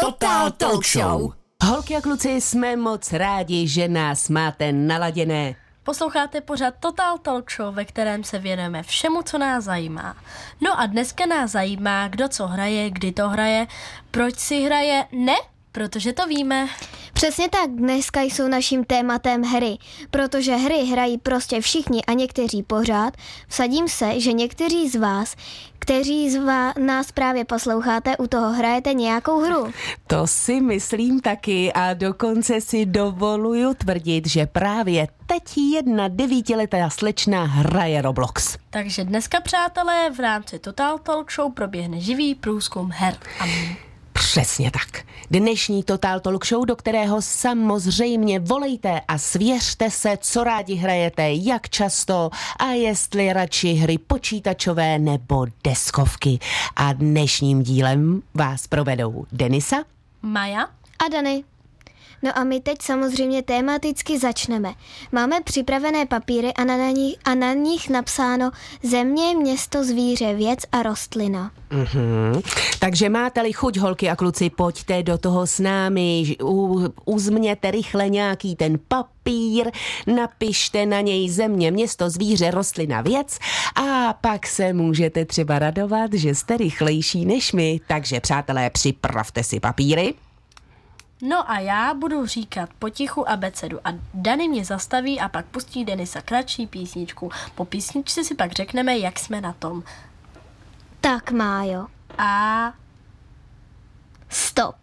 Total Talk Show. Holky a kluci, jsme moc rádi, že nás máte naladěné. Posloucháte pořád Total Talk Show, ve kterém se věnujeme všemu, co nás zajímá. No a dneska nás zajímá, kdo co hraje, kdy to hraje, proč si hraje, ne, protože to víme. Přesně tak, dneska jsou naším tématem hry, protože hry hrají prostě všichni a někteří pořád. Vsadím se, že někteří z vás, kteří z vás nás právě posloucháte, u toho hrajete nějakou hru. To si myslím taky a dokonce si dovoluju tvrdit, že právě teď jedna devítiletá slečna hraje Roblox. Takže dneska, přátelé, v rámci Total Talk Show proběhne živý průzkum her. A Přesně tak. Dnešní Total Talk Show, do kterého samozřejmě volejte a svěřte se, co rádi hrajete, jak často a jestli radši hry počítačové nebo deskovky. A dnešním dílem vás provedou Denisa, Maja A Dany? No a my teď samozřejmě tematicky začneme. Máme připravené papíry a na, nich, a na nich napsáno země, město, zvíře, věc a rostlina. Mhm. Takže máte-li chuť, holky a kluci, pojďte do toho s námi, u, uzměte rychle nějaký ten papír, napište na něj země, město, zvíře, rostlina, věc a pak se můžete třeba radovat, že jste rychlejší než my. Takže přátelé, připravte si papíry. No a já budu říkat potichu abecedu a Dany mě zastaví a pak pustí Denisa kratší písničku. Po písničce si pak řekneme, jak jsme na tom. Tak, Májo. A Stop.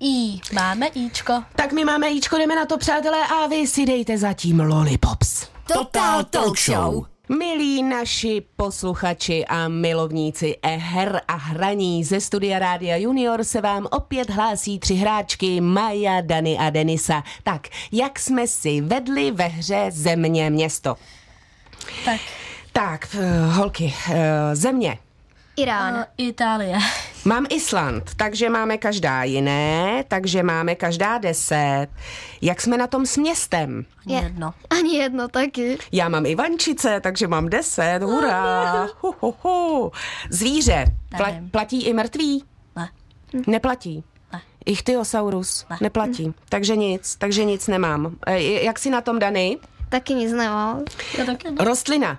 I. Máme Ičko. Tak my máme jíčko, jdeme na to, přátelé, a vy si dejte zatím lollipops. Total Talk Show. Milí naši posluchači a milovníci e her a hraní ze studia Rádia Junior se vám opět hlásí tři hráčky Maja, Dany a Denisa. Tak, jak jsme si vedli ve hře Země město? Tak. Tak, eh, holky, eh, země. Irán. A Itálie. Mám Island, takže máme každá jiné, takže máme každá deset. Jak jsme na tom s městem? Je. Jedno. Ani jedno taky. Já mám Ivančice, takže mám deset, hurá. Hu, hu, hu. Zvíře, Pla- platí i mrtví? Ne. Neplatí. Ne. Ichthyosaurus Ne. neplatí. Takže nic, takže nic nemám. E, Jak si na tom, Dany? Taky nic nemám. Já taky ne. Rostlina.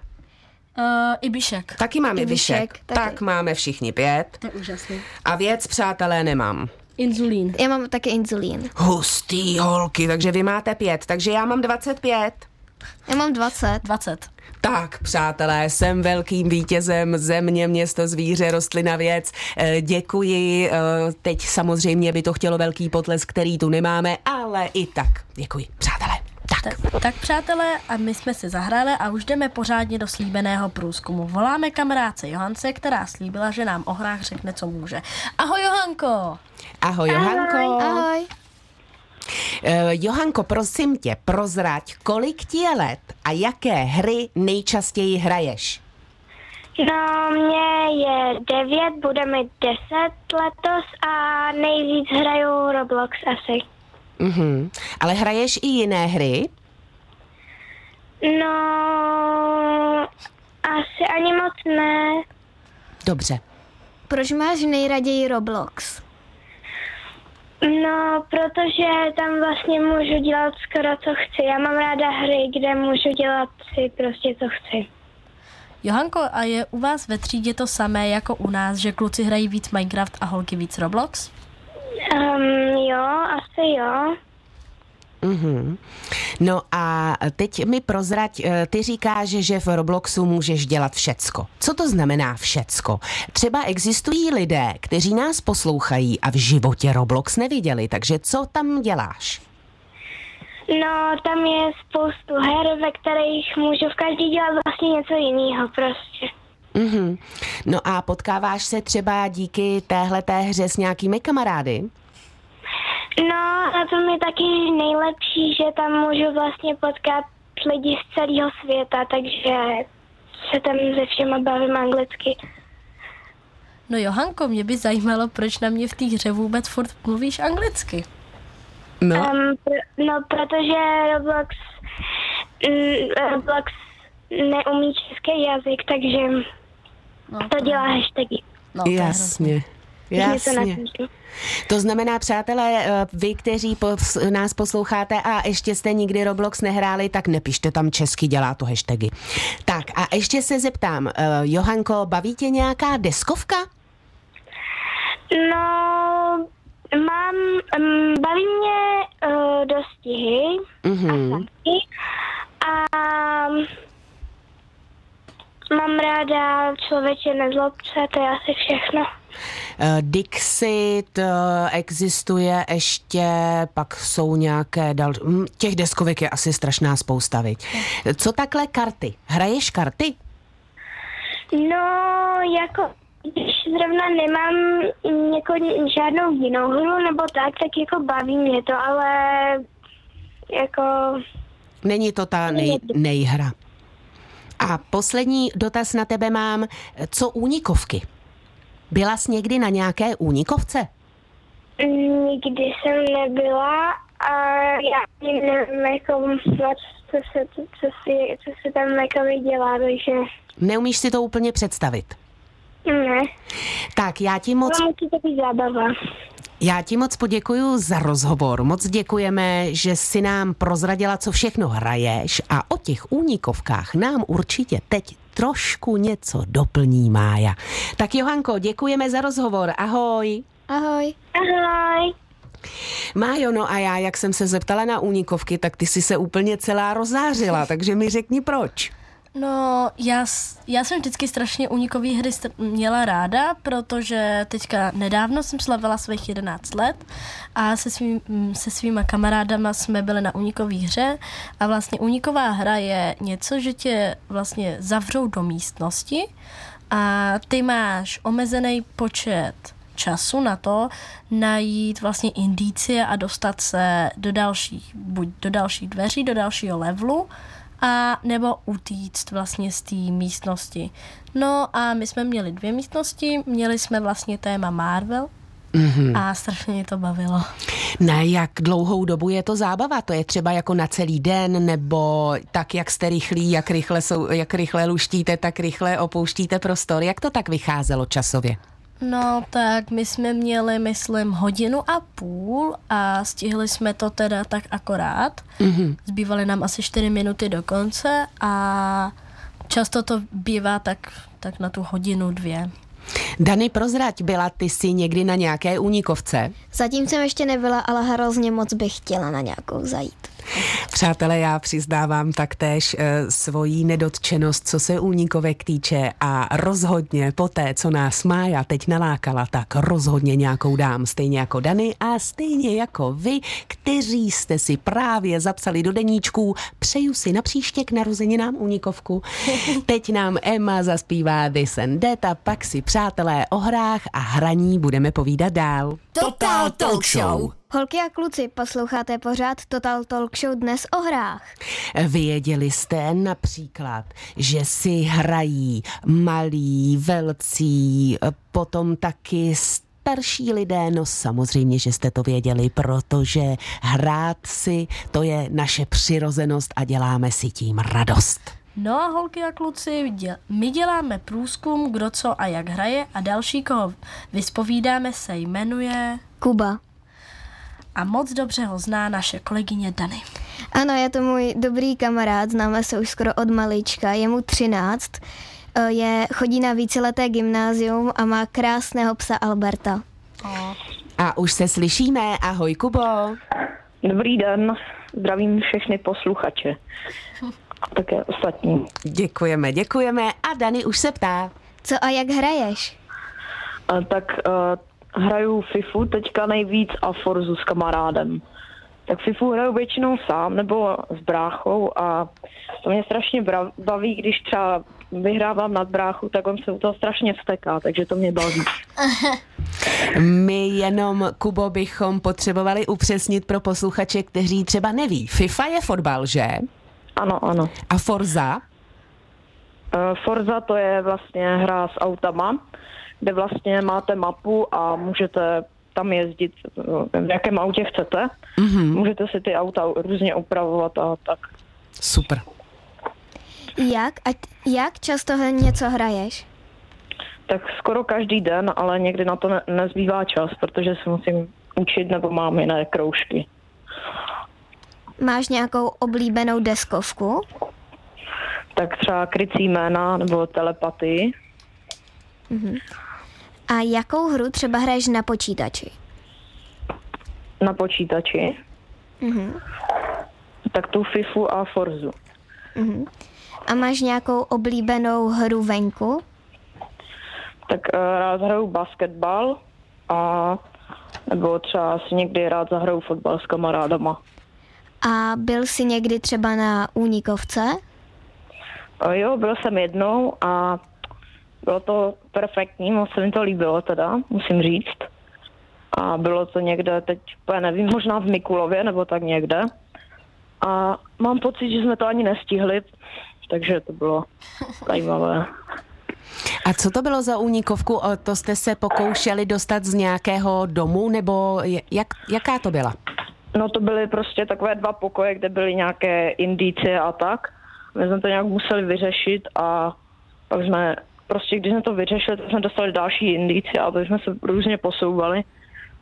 Uh, Ibišek. Taky máme Ibišek, vyšek. taky. Tak máme všichni pět. To je úžasný. A věc, přátelé, nemám. Inzulín. Já mám taky inzulín. Hustý holky, takže vy máte pět, takže já mám 25. Já mám 20. 20. Tak, přátelé, jsem velkým vítězem země, město, zvíře, rostlina, věc. Eh, Děkuji. eh, Teď samozřejmě by to chtělo velký potlesk, který tu nemáme, ale i tak. Děkuji, přátelé. Tak. Tak, tak přátelé, a my jsme si zahráli a už jdeme pořádně do slíbeného průzkumu. Voláme kamarádce Johance, která slíbila, že nám o hrách řekne, co může. Ahoj Johanko! Ahoj, Johanko. Ahoj. Eh, Johanko, prosím tě, prozrať, kolik ti je let a jaké hry nejčastěji hraješ? No, mě je devět, bude mi deset letos a nejvíc hraju Roblox asi. Mhm. Ale hraješ i jiné hry? No, asi ani moc ne. Dobře. Proč máš nejraději Roblox? No, protože tam vlastně můžu dělat skoro co chci. Já mám ráda hry, kde můžu dělat si prostě co chci. Johanko, a je u vás ve třídě to samé jako u nás, že kluci hrají víc Minecraft a holky víc Roblox? Um, jo, asi jo. Mhm. No a teď mi prozrať, eh, ty říkáš, že v Robloxu můžeš dělat všecko. Co to znamená všecko? Třeba existují lidé, kteří nás poslouchají a v životě Roblox neviděli, takže co tam děláš? No, tam je spoustu her, ve kterých můžu v každý dělat vlastně něco jiného prostě. Mhm. No a potkáváš se třeba díky téhleté hře s nějakými kamarády? No, a to mi taky nejlepší, že tam můžu vlastně potkat lidi z celého světa, takže se tam se všema bavím anglicky. No Johanko, mě by zajímalo, proč na mě v té hře vůbec furt mluvíš anglicky. No, Um, pr- no, protože Roblox, mm, Roblox neumí český jazyk, takže No, to dělá hashtagy. no, jasně. Jasně. Jasně. To znamená, přátelé, eh, vy, kteří pos- nás posloucháte a ještě jste nikdy Roblox nehráli, tak nepište tam česky, dělá to hashtagy. Tak a ještě se zeptám, eh, Johanko, baví tě nějaká deskovka? No, mám, um, baví mě uh, dostihy Mhm. taky a mám ráda člověče nezlobce, to je asi všechno. Eh, Dixit eh, existuje ještě, pak jsou nějaké dal... hm, Těch deskovek je asi strašná spousta, viď? Co takhle karty? Hraješ karty? No, jako když zrovna nemám jako žádnou jinou hru nebo tak, tak jako baví mě to, ale jako Není to ta nej, nejhra. A poslední dotaz na tebe mám. Co únikovky? Byla jsi někdy na nějaké únikovce? nikdy jsem nebyla a já nevím, jako moc, co se, co, co, si, co se tam jako dělá, takže Neumíš si to úplně představit. Ne. Tak já ti moc, být zábava. já ti moc poděkuju za rozhovor. Moc děkujeme, že si nám prozradila, co všechno hraješ a o těch únikovkách nám určitě teď trošku něco doplní Mája. Tak Johanko, děkujeme za rozhovor. Ahoj. Ahoj. Ahoj. Májo, no a já, jak jsem se zeptala na únikovky, tak ty si se úplně celá rozářila, takže mi řekni proč. No, já, já jsem vždycky strašně unikové hry měla ráda, protože teďka nedávno jsem slavila svých 11 let a se, svým, se svýma kamarádama jsme byli na unikové hře a vlastně uniková hra je něco, že tě vlastně zavřou do místnosti a ty máš omezený počet času na to najít vlastně indicie a dostat se do dalších, buď do dalších dveří, do dalšího levelu, a nebo utíct vlastně z té místnosti. No a my jsme měli dvě místnosti, měli jsme vlastně téma Marvel mm-hmm. a strašně mě to bavilo. Na jak dlouhou dobu je to zábava? To je třeba jako na celý den, nebo tak, jak jste rychlí, jak rychle, jsou, jak rychle luštíte, tak rychle opouštíte prostor. Jak to tak vycházelo časově? No tak my jsme měli, myslím, hodinu a půl a stihli jsme to teda tak akorát. Mm-hmm. Zbývaly nám asi 4 minuty do konce a často to bývá tak, tak na tu hodinu, dvě. Dany, prozrať, byla ty si někdy na nějaké únikovce? Zatím jsem ještě nebyla, ale hrozně moc bych chtěla na nějakou zajít. Přátelé, já přiznávám taktéž e, svoji nedotčenost, co se únikovek týče a rozhodně po té, co nás Mája teď nalákala, tak rozhodně nějakou dám, stejně jako Dany a stejně jako vy, kteří jste si právě zapsali do deníčků, přeju si na příště k narozeninám únikovku. Teď nám Emma zaspívá This and That a pak si přátelé o hrách a hraní budeme povídat dál. Total Talk Show. Holky a kluci, posloucháte pořád Total Talk Show dnes o hrách. Věděli jste například, že si hrají malí, velcí, potom taky starší lidé, no samozřejmě, že jste to věděli, protože hrát si, to je naše přirozenost a děláme si tím radost. No a holky a kluci, my děláme průzkum, kdo co a jak hraje a další, koho vyspovídáme, se jmenuje Kuba. A moc dobře ho zná naše kolegyně Dany. Ano, je to můj dobrý kamarád, známe se už skoro od malička, je mu 13, eh, je, chodí na víceleté gymnázium a má krásného psa Alberta. A už se slyšíme, ahoj Kubo. Dobrý den, zdravím všechny posluchače. A také ostatní. Děkujeme, děkujeme a Dani už se ptá. Co a jak hraješ? A tak uh, hraju FIFU teďka nejvíc a Forzu s kamarádem. Tak FIFU hraju většinou sám nebo s bráchou a to mě strašně baví, když třeba vyhrávám nad bráchu, tak on se u toho strašně vsteká, takže to mě baví. My jenom, Kubo, bychom potřebovali upřesnit pro posluchače, kteří třeba neví. FIFA je fotbal, že? Ano, ano. A Forza? Uh, Forza to je vlastně hra s autama, kde vlastně máte mapu a můžete tam jezdit, eh, v jakém autě chcete. Mm-hmm. Můžete si ty auta různě upravovat a tak. Super. Jak, a jak často něco hraješ? Tak skoro každý den, ale někdy na to ne- nezbývá čas, protože se musím učit nebo mám jiné kroužky. Máš nějakou oblíbenou deskovku? Tak třeba krycí jména nebo telepatii. A jakou hru třeba hraješ na počítači? na počítači. Tak tu FIFU a Forzu. A máš nějakou oblíbenou hru venku? Tak uh, rád hraju basketbal a nebo třeba si někdy rád zahraju fotbal s kamarádama. A byl jsi někdy třeba na únikovce? Uh, jo, byl jsem jednou a bylo to perfektní, moc se mi to líbilo teda, musím říct. A bylo to někde, teď úplně nevím, možná v Mikulově nebo tak někde. A mám pocit, že jsme to ani nestihli, takže to bylo zajímavé. A co to bylo za únikovku? O, To jste se pokoušeli dostat z nějakého domu, nebo jak, jaká to byla? No to byly prostě takové dva pokoje, kde byly nějaké indicie a tak. My jsme to nějak museli vyřešit a pak jsme, prostě když jsme to vyřešili, tak jsme dostali další indicie a tak jsme se různě posouvali.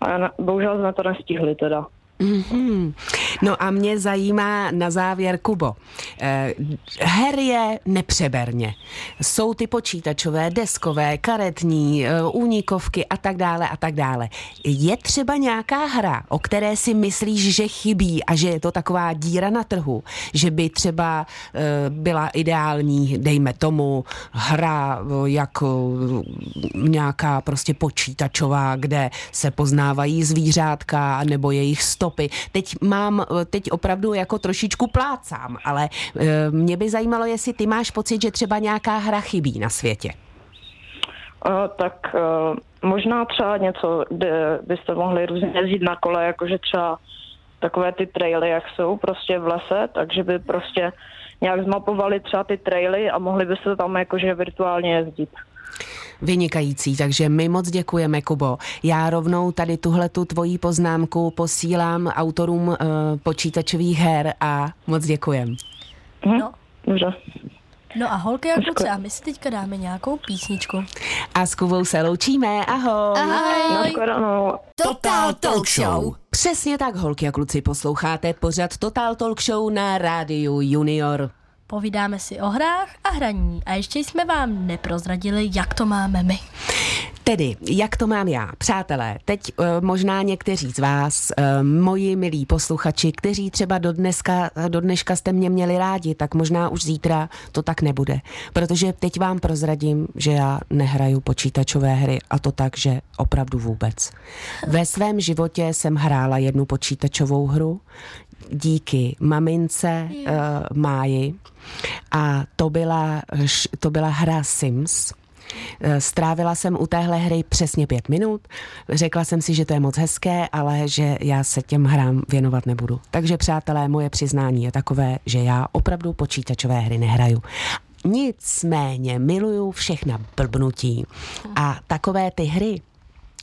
A bohužel jsme to nestihli teda. Mhm. No a mě zajímá na závěr, Kubo. Eh, her je nepřeberně. Jsou ty počítačové, deskové, karetní, eh, únikovky a tak dále a tak dále. Je třeba nějaká hra, o které si myslíš, že chybí a že je to taková díra na trhu, že by třeba eh, byla ideální, dejme tomu, hra eh, jako nějaká prostě počítačová, kde se poznávají zvířátka nebo jejich stopy. Teď mám, teď opravdu jako trošičku plácám, ale eh, mě by zajímalo, jestli ty máš pocit, že třeba nějaká hra chybí na světě. Uh, tak uh, možná třeba něco, kde byste mohli různě jezdit na kole, jakože třeba takové ty traily, jak jsou prostě v lese, takže by prostě nějak zmapovali třeba ty traily a mohli byste tam jakože virtuálně jezdit. Vynikající, takže my moc děkujeme, Kubo. Já rovnou tady tuhle tu tvoji poznámku posílám autorům uh, počítačových her a moc děkujem. No, Dobře. no a holky a kluci, a my si teďka dáme nějakou písničku. A s Kubou se loučíme, ahoj. ahoj. Naschledanou. Total Talk Show. Přesně tak, holky a kluci, posloucháte pořad Total Talk Show na rádiu Junior. Povídáme si o hrách a hraní a ještě jsme vám neprozradili, jak to máme my. Tedy, jak to mám já? Přátelé, teď uh, možná někteří z vás, uh, moji milí posluchači, kteří třeba do, dneska, do dneška jste mě měli rádi, tak možná už zítra to tak nebude. Protože teď vám prozradím, že já nehraju počítačové hry a to tak, že opravdu vůbec. Ve svém životě jsem hrála jednu počítačovou hru díky mamince uh, Máji a to byla, to byla hra Sims. Eh, Strávila jsem u téhle hry přesně pět minut. Řekla jsem si, že to je moc hezké, ale že já se těm hrám věnovat nebudu. Takže přátelé, moje přiznání je takové, že já opravdu počítačové hry nehraju. Nicméně miluju všechna blbnutí a takové ty hry,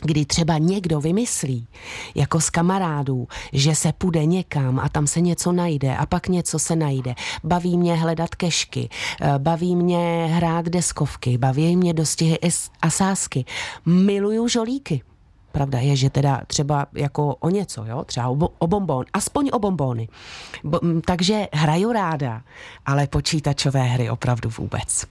kdy třeba někdo vymyslí, jako z kamarádů, že se půjde někam a tam se něco najde a pak něco se najde. Baví mě hledat kešky, eh, baví mě hrát deskovky, baví mě dostihy a sásky. Miluju žolíky. Pravda je, že teda třeba jako o něco, jo? třeba o, o bonbon, aspoň o bonbony. Bo, takže hraju ráda, ale počítačové hry opravdu vůbec.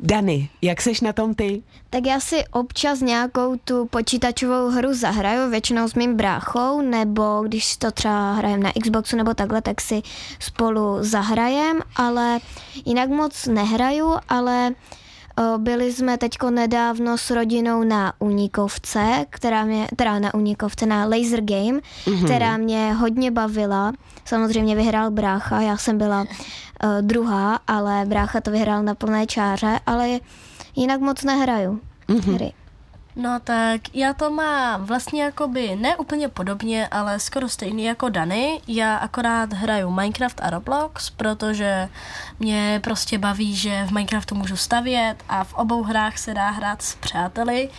Dany, jak seš na tom ty? Tak já si občas nějakou tu počítačovou hru zahraju, většinou s mým bráchou, nebo když to třeba hrajem na Xboxu nebo takhle, tak si spolu zahrajem, ale jinak moc nehraju, ale o, byli jsme teďko nedávno s rodinou na Unikovce, která mě, teda na Unikovce, na Laser Game, mm-hmm. která mě hodně bavila. Samozřejmě vyhrál brácha, já jsem byla uh, druhá, ale brácha to vyhrál na plné čáře, ale jinak moc nehraju mm-hmm. hry. No tak já to mám vlastně jakoby ne úplně podobně, ale skoro stejný jako Dany. Já akorát hraju Minecraft a Roblox, protože mě prostě baví, že v Minecraftu můžu stavět a v obou hrách se dá hrát s přáteli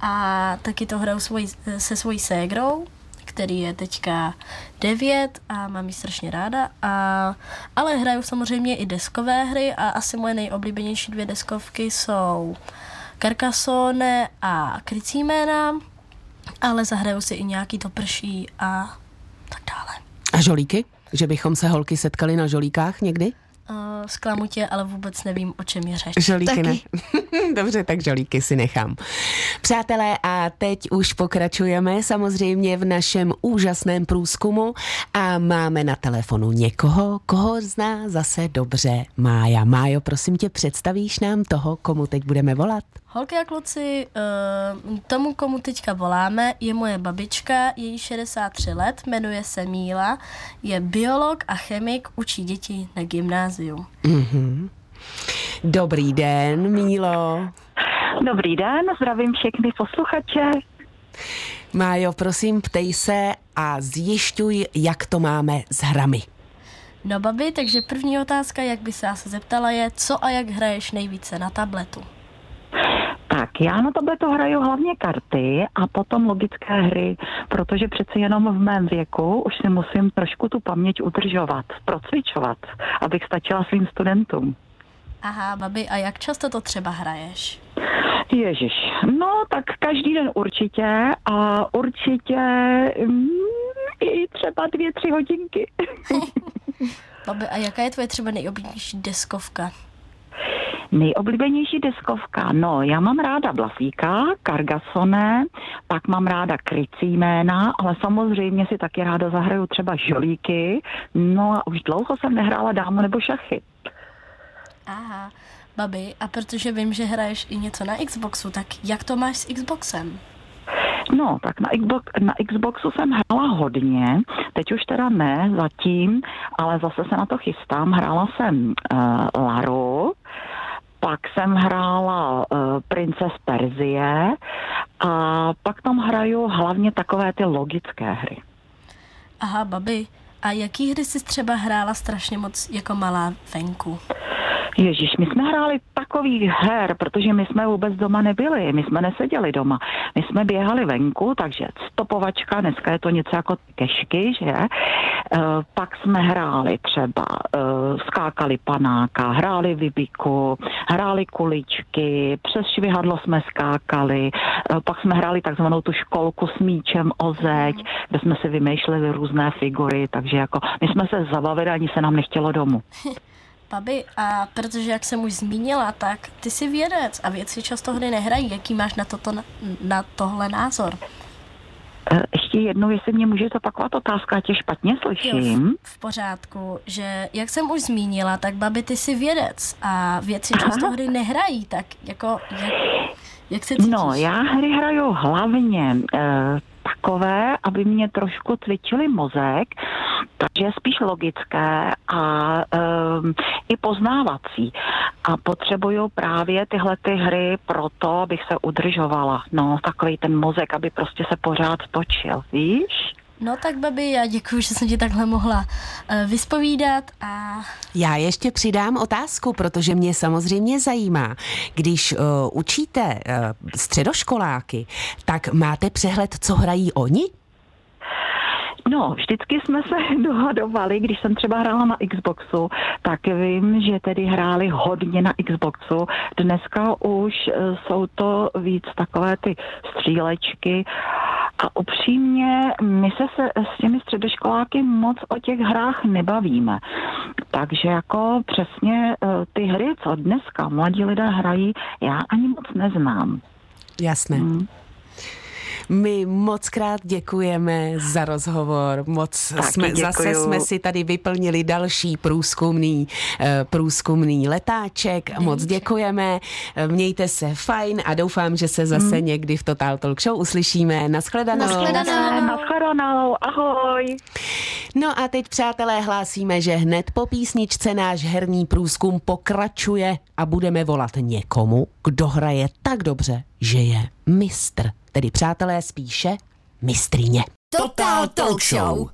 a taky to hraju svoj, se svojí ségrou, který je teďka 9 a mám ji strašně ráda. A, ale hraju samozřejmě i deskové hry a asi moje nejoblíbenější dvě deskovky jsou Carcassonne a Krycíména, ale zahrajou si i nějaký to prší a tak dále. A žolíky? Že bychom se holky setkali na žolíkách někdy? Uh, zklamu tě, ale vůbec nevím, o čem je řeč. Žolíky Taky. ne. Dobře, tak žolíky si nechám. Přátelé, a teď už pokračujeme samozřejmě v našem úžasném průzkumu a máme na telefonu někoho, koho zná zase dobře Mája. Májo, prosím tě, představíš nám toho, komu teď budeme volat? Holky a kluci, uh, tomu, komu teďka voláme, je moje babička, je jí 63 let, jmenuje se Míla, je biolog a chemik, učí děti na gymnáziu. Dobrý den, Mílo. Dobrý den, zdravím všechny posluchače. Májo, prosím, ptej se a zjišťuj, jak to máme s hrami. No babi, takže první otázka, jak by se asi zeptala, je, co a jak hraješ nejvíce na tabletu? Tak, já na tabletu hraju hlavně karty a potom logické hry, protože přeci jenom v mém věku už si musím trošku tu paměť udržovat, procvičovat, abych stačila svým studentům. Aha, babi, a jak často to třeba hraješ? Ježíš, no tak každý den určitě a určitě mm, i třeba dvě, tři hodinky. Babi, a jaká je tvoje třeba nejoblíbenější deskovka? Nejoblíbenější deskovka, no já mám ráda Blafíka, Cargassone, pak mám ráda krycí jména, ale samozřejmě si taky ráda zahraju třeba žolíky, no a už dlouho jsem nehrála dámu nebo šachy. Aha, babi, a protože vím, že hraješ i něco na Xboxu, tak jak to máš s Xboxem? No, tak na, Xbox, na Xboxu jsem hrála hodně, teď už teda ne zatím, ale zase se na to chystám. Hrála jsem uh, Laru, pak jsem hrála uh, Princes Perzie a pak tam hraju hlavně takové ty logické hry. Aha, babi, a jaký hry jsi třeba hrála strašně moc jako malá venku? Ježíš, my jsme hráli takových her, protože my jsme vůbec doma nebyli, my jsme neseděli doma. My jsme běhali venku, takže stopovačka, dneska je to něco jako kešky, že? E, pak jsme hráli třeba, e, skákali panáka, hráli vybiku, hráli kuličky, přes švihadlo jsme skákali, e, pak jsme hráli takzvanou tu školku s míčem o zeď, kde jsme si vymýšleli různé figury, takže jako my jsme se zabavili, ani se nám nechtělo domů. Babi, a protože jak jsem už zmínila, tak ty jsi vědec a vědci často hry nehrají. Jaký máš na, toto, na tohle názor? E, Ještě jednou, jestli mě můžete opakovat otázka, já tě špatně Jo, slyším. v, v pořádku, že jak jsem už zmínila, tak babi, ty jsi vědec a vědci často hry nehrají, tak jako jak, jak se cítíš? No, já hry hraju hlavně e, takové, aby mě trošku cvičili mozek, takže spíš logické a e, i poznávací. A potřebuju právě tyhle ty hry proto, abych se udržovala. No, takový ten mozek, aby prostě se pořád točil, víš? No tak babi, já děkuji, že jsem ti takhle mohla uh, vyspovídat a Já ještě přidám otázku, protože mě samozřejmě zajímá. Když uh, učíte uh, středoškoláky, tak máte přehled, co hrají oni? No, vždycky jsme se dohadovali, když jsem třeba hrála na Xboxu, tak vím, že tedy hráli hodně na Xboxu. Dneska už eh, jsou to víc takové ty střílečky a upřímně my se, se s těmi středoškoláky moc o těch hrách nebavíme. Takže jako přesně eh, ty hry, co dneska mladí lidé hrají, já ani moc neznám. Jasné. Hmm. My moc krát děkujeme za rozhovor. Moc Taky jsme, zase děkuju. jsme si tady vyplnili další průzkumný, eh, průzkumný letáček. Moc děkujeme. Eh, Mějte se fajn a doufám, že se zase Hmm. někdy v Total Talk Show uslyšíme. Naschledanou. Naschledanou. Naschledanou, ahoj. No a teď, přátelé, hlásíme, že hned po písničce náš herní průzkum pokračuje a budeme volat někomu, kdo hraje tak dobře, že je mistr. Tedy, přátelé, spíše mistrině. Total Talk Show.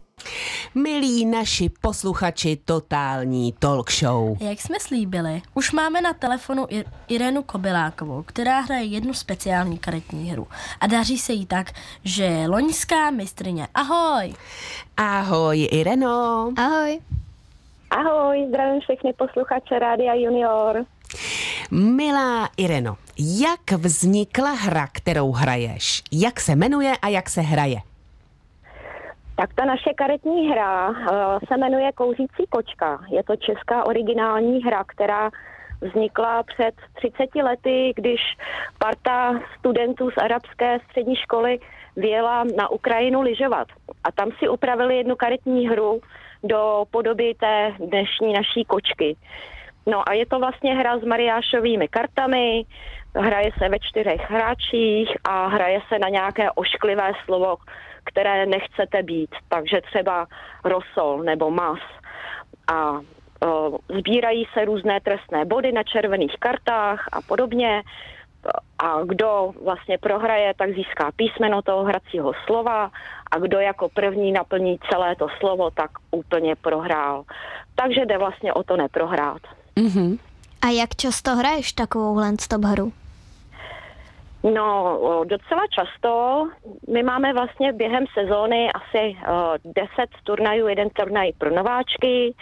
Milí naši posluchači totální talk show. jak jsme slíbili, už máme na telefonu Irenu Kobylákovou, která hraje jednu speciální karetní hru. A daří se jí tak, že je loňská mistrině. Ahoj! Ahoj, Ireno. Ahoj. Ahoj, zdravím všechny posluchače Rádia Junior. Milá Ireno, jak vznikla hra, kterou hraješ? Jak se jmenuje a jak se hraje? Tak ta naše karetní hra uh, se jmenuje Kouřící kočka. Je to česká originální hra, která vznikla před 30 lety, když parta studentů z arabské střední školy vyjela na Ukrajinu lyžovat. A tam si upravili jednu karetní hru do podoby té dnešní naší kočky. No a je to vlastně hra s mariášovými kartami, hraje se ve čtyřech hráčích a hraje se na nějaké ošklivé slovo, které nechcete být, takže třeba rosol nebo mas. A sbírají se různé trestné body na červených kartách a podobně. A kdo vlastně prohraje, tak získá písmeno toho hracího slova a kdo jako první naplní celé to slovo, tak úplně prohrál. Takže jde vlastně o to neprohrát. Mm-hmm. A jak často hraješ takovou stop hru? No, docela často. My máme vlastně během sezóny asi uh, 10 turnajů, jeden turnaj pro nováčky,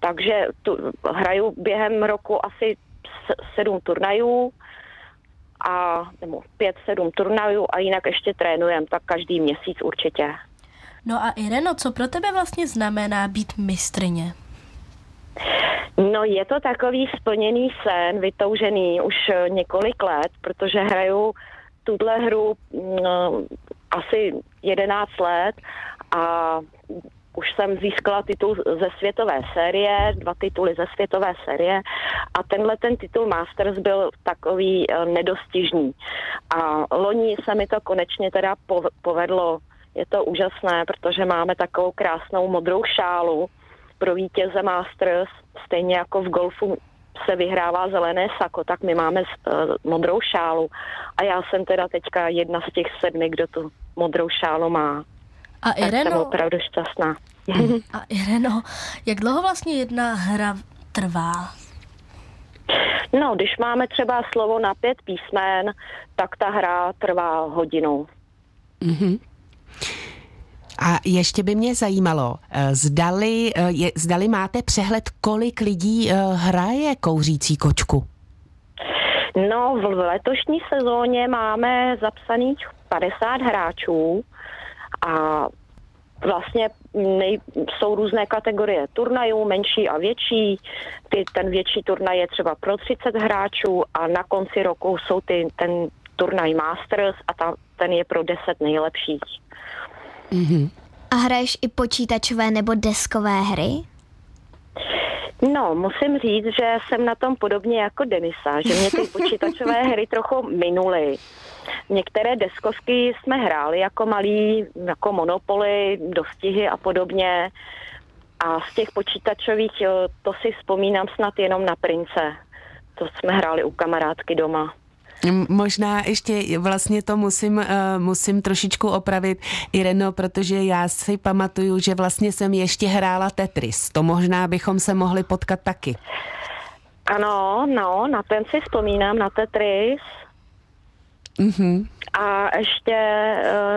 takže tu, hraju během roku asi sedm turnajů a nebo pět, sedm turnajů a jinak ještě trénujem, tak každý měsíc určitě. No a Ireno, co pro tebe vlastně znamená být mistrně? No je to takový splněný sen, vytoužený už několik let, protože hraju tuhle hru no, asi 11 let a už jsem získala titul ze světové série, dva tituly ze světové série a tenhle ten titul Masters byl takový uh, nedostižný. A loni se mi to konečně teda povedlo. Je to úžasné, protože máme takovou krásnou modrou šálu pro vítěze Masters, stejně jako v golfu se vyhrává zelené sako, tak my máme uh, modrou šálu a já jsem teda teďka jedna z těch sedmi, kdo tu modrou šálu má. A Ireno... jsem opravdu šťastná. A Ireno, jak dlouho vlastně jedna hra trvá? No, když máme třeba slovo na pět písmen, tak ta hra trvá hodinu. Mm-hmm. A ještě by mě zajímalo, eh, zdali, eh, je, zdali máte přehled, kolik lidí eh, hraje kouřící kočku? No, v letošní sezóně máme zapsaných 50 hráčů a vlastně nej, jsou různé kategorie turnajů, menší a větší. Ty, ten větší turnaj je třeba pro 30 hráčů a na konci roku jsou ty, ten turnaj Masters a ta, ten je pro 10 nejlepších. Mm-hmm. A hraješ i počítačové nebo deskové hry? No, musím říct, že jsem na tom podobně jako Denisa, že mě ty počítačové hry trochu minuly. Některé deskovky jsme hráli jako malí, jako Monopoly, dostihy a podobně. A z těch počítačových, to si vzpomínám snad jenom na Prince. To jsme hráli u kamarádky doma. Možná ještě vlastně to musím, uh, musím trošičku opravit, Ireno, protože já si pamatuju, že vlastně jsem ještě hrála Tetris. To možná bychom se mohli potkat taky. Ano, no, na ten si vzpomínám, na Tetris. Mm-hmm. A ještě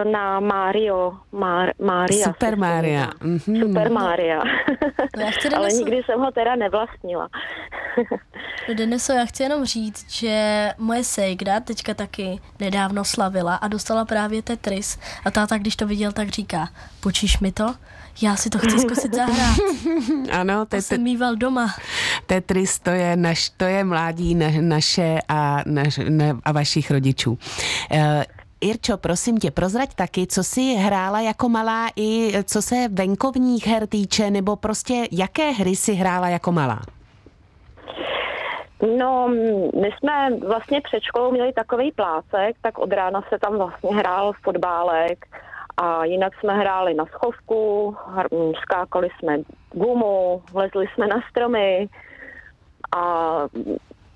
uh, na Mario. Mar- Maria Super Maria. Mm-hmm. Super Maria. No já chci Ale nikdy jsem ho teda nevlastnila. no Deniso, já chci jenom říct, že moje sejgra teďka taky nedávno slavila a dostala právě Tetris. A táta, když to viděl, tak říká, počíš mi to? Já si to chci zkusit zahrát. ano, to jsem mýval doma. Tetris to je, naš, to je mládí na, naše a, naš, ne, a vašich rodičů. Uh, Irčo, prosím tě, prozrať taky, co jsi hrála jako malá i co se venkovních her týče, nebo prostě jaké hry si hrála jako malá? No, my jsme vlastně před školou měli takový plácek, tak od rána se tam vlastně hrál fotbálek a jinak jsme hráli na schovku, skákali jsme gumu, lezli jsme na stromy a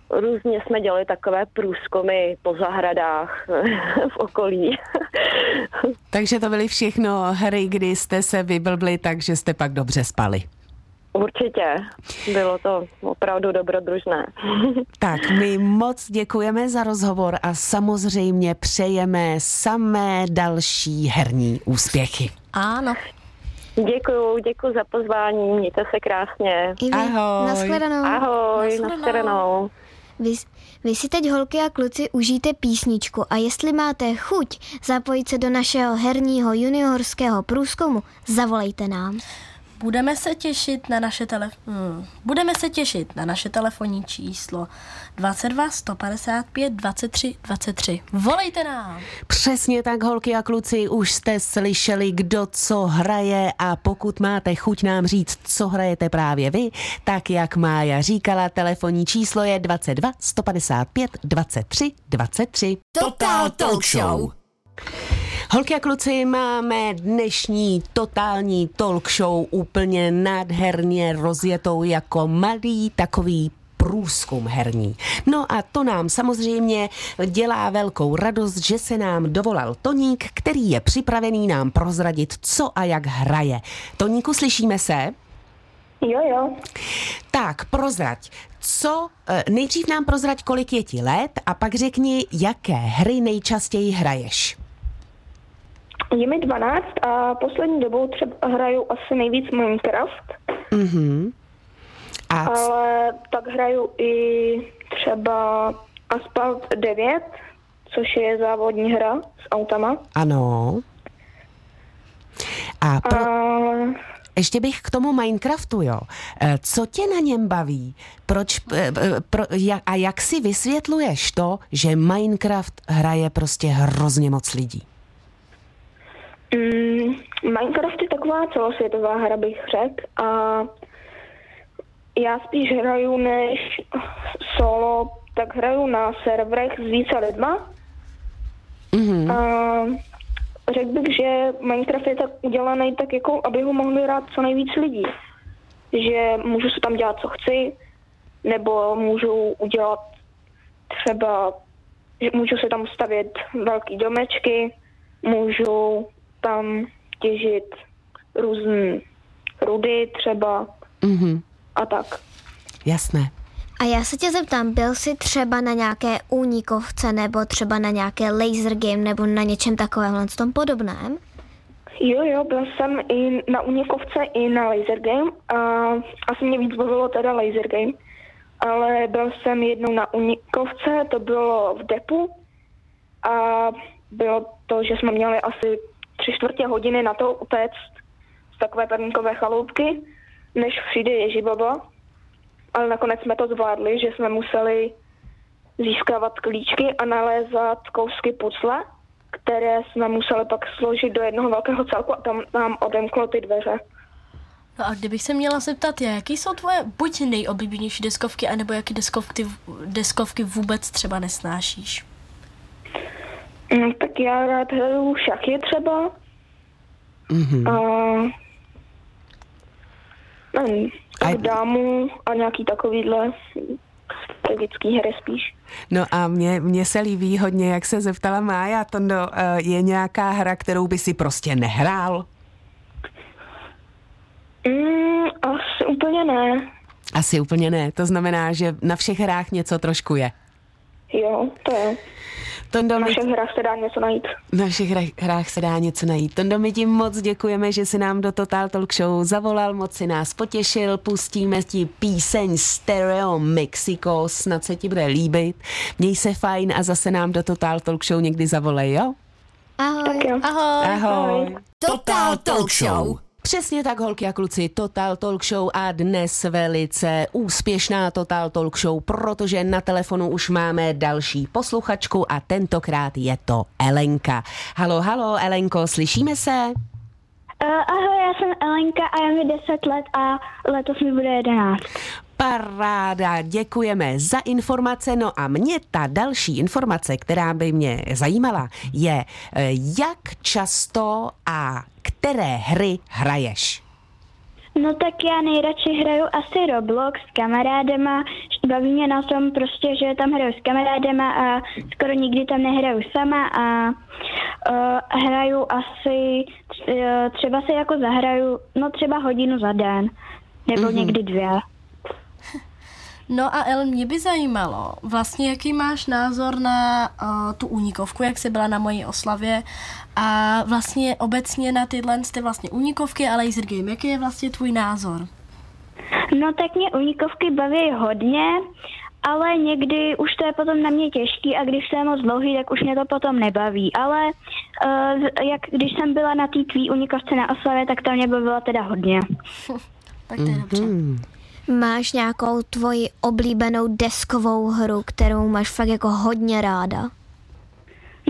různě jsme dělali takové průzkumy po zahradách v okolí. takže to byly všechno hry, kdy jste se vyblbli, takže jste pak dobře spali. Určitě. Bylo to opravdu dobrodružné. tak, my moc děkujeme za rozhovor a samozřejmě přejeme samé další herní úspěchy. Ano. Děkuju, děkuji za pozvání, mějte se krásně. Ahoj. Nashledanou. Ahoj, nashledanou. Vy, vy si teď, holky a kluci, užijte písničku a jestli máte chuť zapojit se do našeho herního juniorského průzkumu, zavolejte nám. Budeme se těšit na naše tele... hmm. Budeme se těšit na naše telefonní číslo 22 155 23 23. Volejte nám! Přesně tak, holky a kluci, už jste slyšeli, kdo co hraje a pokud máte chuť nám říct, co hrajete právě vy, tak jak Mája říkala, telefonní číslo je 22 155 23 23. Total Talk Show. Holky a kluci, máme dnešní totální talk show úplně nádherně rozjetou jako malý takový průzkum herní. No a to nám samozřejmě dělá velkou radost, že se nám dovolal Toník, který je připravený nám prozradit, co a jak hraje. Toníku, slyšíme se? Jo, jo. Tak, prozrať, co, eh, nejdřív nám prozrať, kolik je ti let a pak řekni, jaké hry nejčastěji hraješ. Je mi 12 a poslední dobou třeba hraju asi nejvíc Minecraft, Mhm. A ale tak hraju i třeba Asphalt 9, což je závodní hra s autama. ano. A pro, A ještě bych k tomu Minecraftu, jo. Eh, Co tě na něm baví? Proč, eh, eh, pro, jak, a jak si vysvětluješ to, že Minecraft hraje prostě hrozně moc lidí? Mm, Minecraft je taková celosvětová hra, bych řekl. A já spíš hraju než solo, tak hraju na serverech s více lidma. Mhm. A řekl bych, že Minecraft je tak udělaný tak, jako aby ho mohli hrát co nejvíc lidí. Že můžu se tam dělat, co chci, nebo můžu udělat třeba, že můžu se tam stavět velký domečky, můžu tam těžit různé rudy třeba Mhm. a tak. Jasné. A já se tě zeptám, byl jsi třeba na nějaké únikovce nebo třeba na nějaké laser game nebo na něčem takovém tom podobném? Jo, jo, byl jsem i na Unikovce, i na Laser Game a asi mě víc bavilo teda Laser Game, ale byl jsem jednou na Unikovce, to bylo v Depu a bylo to, že jsme měli asi tři čtvrtě hodiny na to utéct z takové pevníkové chaloupky, než přijde Ježibaba, ale nakonec jsme to zvládli, že jsme museli získávat klíčky a nalézat kousky pucle, které jsme museli pak složit do jednoho velkého celku a tam nám odemklo ty dveře. No a kdybych se měla zeptat, jaký jsou tvoje buď nejoblíbenější deskovky, anebo jaký deskovky, deskovky vůbec třeba nesnášíš? Mm, tak já rád hraju šachy třeba Mhm. a nevím, A- dámu a nějaký takovýhle strategický hry spíš. No a mně, mně se líbí hodně, jak se zeptala Mája, Tondo, eh, je nějaká hra, kterou by si prostě nehrál? Mm, asi úplně ne. Asi úplně ne, to znamená, že na všech hrách něco trošku je. Jo, to je. Tondo, Na my, všech hrách se dá něco najít. na všech hrách, se dá něco najít. Tondo, my ti moc děkujeme, že si nám do Total Talk Show zavolal, moc si nás potěšil, pustíme ti píseň Stereo Mexico, snad se ti bude líbit. Měj se fajn a zase nám do Total Talk Show někdy zavolej, jo? Ahoj. Tak jo. Ahoj! Ahoj. Total Talk Show. Přesně tak, holky a kluci, Total Talk Show a dnes velice úspěšná Total Talk Show, protože na telefonu už máme další posluchačku a tentokrát je to Elenka. Halo, halo, Elenko, slyšíme se? Uh, ahoj, já jsem Elenka a je mi 10 let a letos mi bude 11. Paráda, děkujeme za informace. No a mě ta další informace, která by mě zajímala, je, eh, jak často a které hry hraješ? No tak já nejradši hraju asi Roblox s kamarádema. Baví mě na tom prostě, že tam hraju s kamarádema a skoro nikdy tam nehraju sama a uh, hraju asi, uh, třeba se jako zahraju, no třeba hodinu za den, nebo mm-hmm. někdy dvě. No a El, mě by zajímalo, vlastně jaký máš názor na uh, tu únikovku, jak jsi byla na mojí oslavě a vlastně obecně na tyhle ty vlastně únikovky a laser game. Jaký je vlastně tvůj názor? No tak mě unikovky baví hodně ale někdy už to je potom na mě těžký a když se je moc dlouhý, tak už mě to potom nebaví. Ale uh, jak když jsem byla na té tvý unikovce na oslavě, tak to mě bavilo teda hodně. tak to je dobře. Máš nějakou tvoji oblíbenou deskovou hru, kterou máš fakt jako hodně ráda?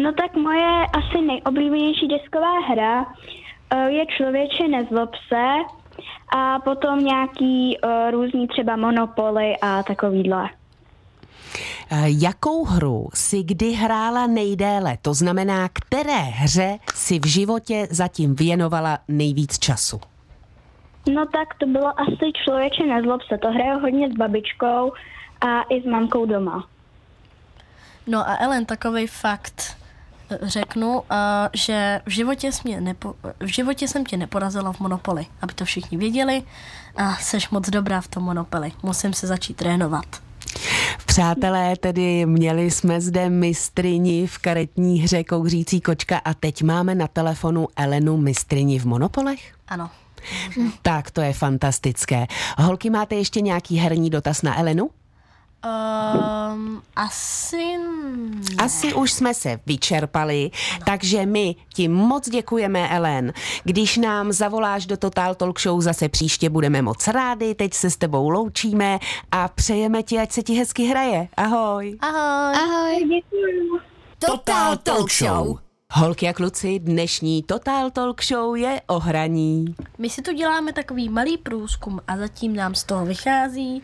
No tak moje asi nejoblíbenější desková hra uh, je Člověče nezlob se a potom nějaký uh, různý třeba monopoly a takovýhle. Eh, Jakou hru si kdy hrála nejdéle? To znamená, které hře si v životě zatím věnovala nejvíc času? No tak to bylo asi Člověče nezlob se. To hraju hodně s babičkou a i s mamkou doma. No a Ellen, takový fakt eh, řeknu, uh, že v životě, jsi mě nepo, v životě jsem tě neporazila v Monopoly, aby to všichni věděli a seš moc dobrá v tom Monopoly. Musím se začít trénovat. Přátelé, tedy měli jsme zde mistrini v karetní hře Kouřící kočka a teď máme na telefonu Elenu mistrini v Monopolech? Ano. Tak to je fantastické. Holky, máte ještě nějaký herní dotaz na Elenu? Um, asi ne. Asi už jsme se vyčerpali, takže my ti moc děkujeme, Ellen. Když nám zavoláš do Total Talk Show zase příště, budeme moc rádi. Teď se s tebou loučíme a přejeme ti, ať se ti hezky hraje. Ahoj. Ahoj. Ahoj. Total Talk Show. Holky a kluci, dnešní Total Talk Show je o hraní. My si tu děláme takový malý průzkum a zatím nám z toho vychází.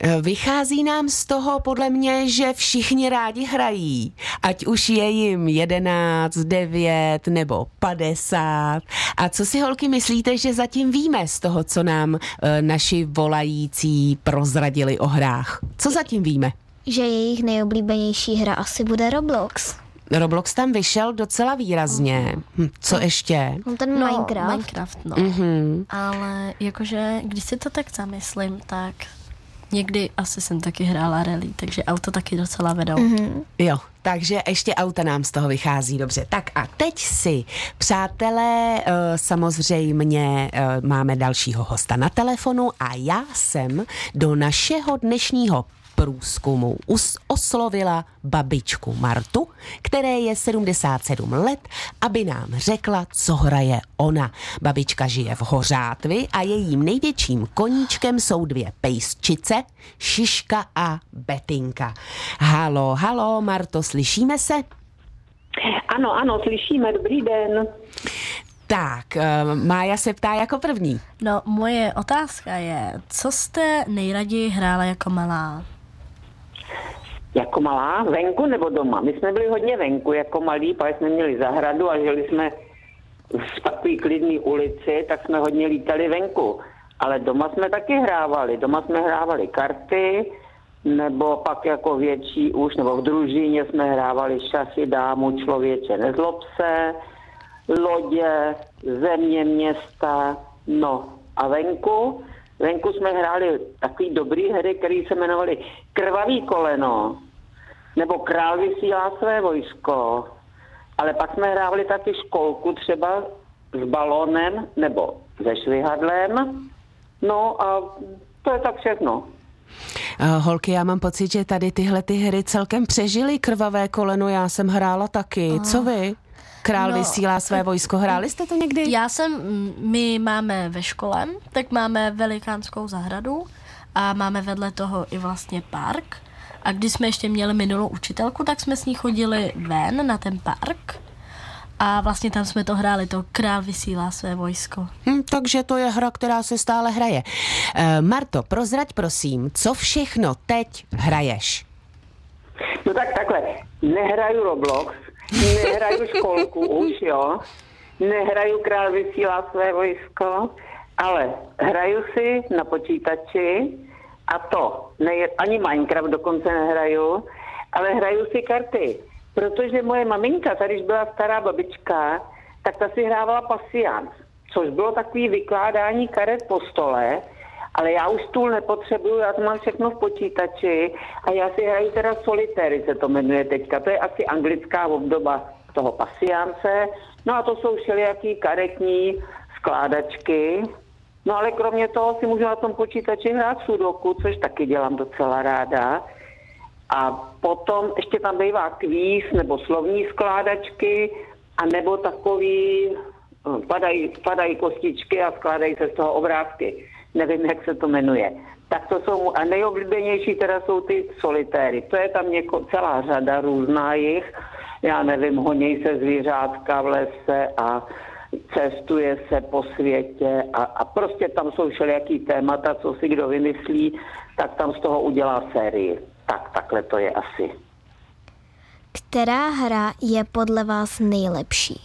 E, Vychází nám z toho podle mě, že všichni rádi hrají. Ať už je jim 11, 9 nebo 50. A co si holky myslíte, že zatím víme z toho, co nám e, naši volající prozradili o hrách? Co zatím víme? Že jejich nejoblíbenější hra asi bude Roblox. Roblox tam vyšel docela výrazně. Hm, Co ještě? No ten No, Minecraft. Minecraft, no. Mhm. Ale jakože, když si to tak zamyslím, tak někdy asi jsem taky hrála rally, takže auto taky docela vedou. Mm-hmm. Jo, takže ještě auta nám z toho vychází dobře. Tak a teď si, přátelé, eh, samozřejmě eh, máme dalšího hosta na telefonu a já jsem do našeho dnešního průzkumu us- oslovila babičku Martu, které je 77 let, aby nám řekla, co hraje ona. Babička žije v Hořátvi a jejím největším koníčkem jsou dvě pejsčice, Šiška a Betinka. Halo, halo, Marto, slyšíme se? Ano, ano, slyšíme, dobrý den. Tak, eh, Mája se ptá jako první. No, moje otázka je, co jste nejraději hrála jako malá? Jako malá, venku nebo doma? My jsme byli hodně venku, jako malí, pak jsme měli zahradu a žili jsme v takový klidný ulici, tak jsme hodně lítali venku. Ale doma jsme taky hrávali. Doma jsme hrávali karty, nebo pak jako větší už, nebo v družině jsme hrávali šachy, dámu, člověče, nezlob se, lodě, země, města, no a venku, venku jsme hráli takový dobrý hry, které se jmenovaly Krvavý koleno, nebo Král vysílá své vojsko, ale pak jsme hráli taky školku třeba s balónem nebo se švihadlem, no a to je tak všechno. Holky, já mám pocit, že tady tyhle ty hry celkem přežily krvavé koleno, já jsem hrála taky. Co vy? Král No, vysílá své vojsko. Hráli jste to někdy? Já jsem, my máme ve škole, tak máme velikánskou zahradu a máme vedle toho i vlastně park. A když jsme ještě měli minulou učitelku, tak jsme s ní chodili ven na ten park. A vlastně tam jsme to hráli, to král vysílá své vojsko. Hm, takže to je hra, která se stále hraje. E, Marto, prozrať prosím, co všechno teď hraješ? No tak takhle, nehraju Roblox, nehraju školku už, jo, nehraju Král vysílá své vojsko, ale hraju si na počítači a to, ne, ani Minecraft dokonce nehraju, ale hraju si karty, protože moje maminka, tady když byla stará babička, tak ta si hrávala pasians, což bylo takový vykládání karet po stole, ale já už stůl nepotřebuju, já to mám všechno v počítači a já si hraju teda solitéry, se to jmenuje teďka. To je asi anglická obdoba toho pasiance. No a to jsou všelijaký karetní skládačky. No ale kromě toho si můžu na tom počítači hrát sudoku, což taky dělám docela ráda. A potom ještě tam bývá kvíz nebo slovní skládačky, a nebo takový, eh, padají, padají kostičky a skládají se z toho obrázky. Nevím, jak se to jmenuje. Tak to jsou, a nejoblíbenější teda jsou ty solitéry. To je tam něko, celá řada různá jich. Já nevím, honěj se zvířátka v lese a cestuje se po světě a, a prostě tam jsou všelijaký témata, co si kdo vymyslí, tak tam z toho udělá sérii. Tak, takhle to je asi. Která hra je podle vás nejlepší?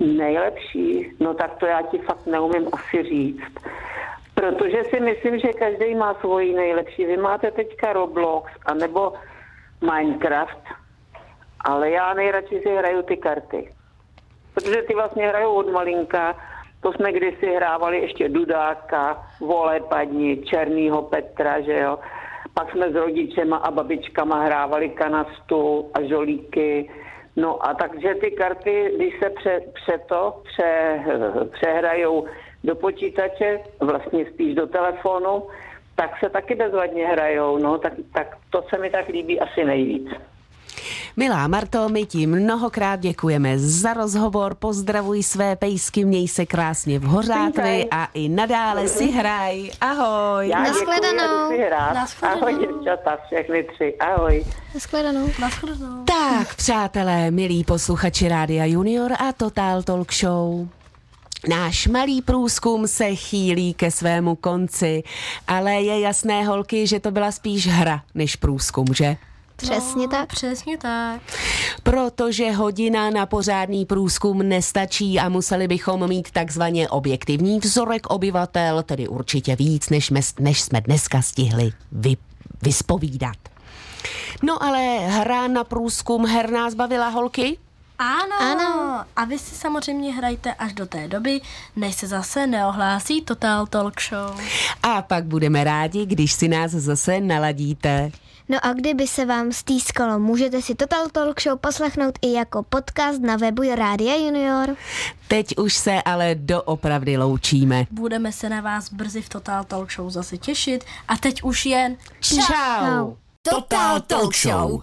Nejlepší? No tak to já ti fakt neumím asi říct. Protože si myslím, že každý má svoji nejlepší. Vy máte teďka Roblox anebo Minecraft, ale já nejradši si hraju ty karty. Protože ty vlastně hrajou od malinka. To jsme kdysi hrávali ještě Dudáka, Vole padni, Černýho Petra, že jo. Pak jsme s rodičema a babičkama hrávali kanastu a žolíky. No a takže ty karty, když se pře, pře to, pře, přehrajou do počítače, vlastně spíš do telefonu, tak se taky bezvadně hrajou. No, tak, tak to se mi tak líbí asi nejvíc. Milá Marto, my ti mnohokrát děkujeme za rozhovor, pozdravuj své pejsky, měj se krásně v Hořátvi a i nadále si hraj. Ahoj. Já hrát. Nashledanou. Ahoj děvčata, všechny tři. Ahoj. Nashledanou. Naschledanou. Tak, přátelé, milí posluchači Rádia Junior a Total Talk Show. Náš malý průzkum se chýlí ke svému konci, ale je jasné, holky, že to byla spíš hra než průzkum, že? Přesně no, tak. Přesně tak. Protože hodina na pořádný průzkum nestačí a museli bychom mít takzvaně objektivní vzorek obyvatel, tedy určitě víc, než, mes, než jsme dneska stihli vy, vyspovídat. No ale hra na průzkum her nás bavila holky? Ano. Ano. A vy si samozřejmě hrajte až do té doby, než se zase neohlásí Total Talk Show. A pak budeme rádi, když si nás zase naladíte. No a kdyby se vám stýskalo, můžete si Total Talk Show poslechnout i jako podcast na webu Rádia Junior. Teď už se ale doopravdy loučíme. Budeme se na vás brzy v Total Talk Show zase těšit a teď už jen Čau! Total Talk Show.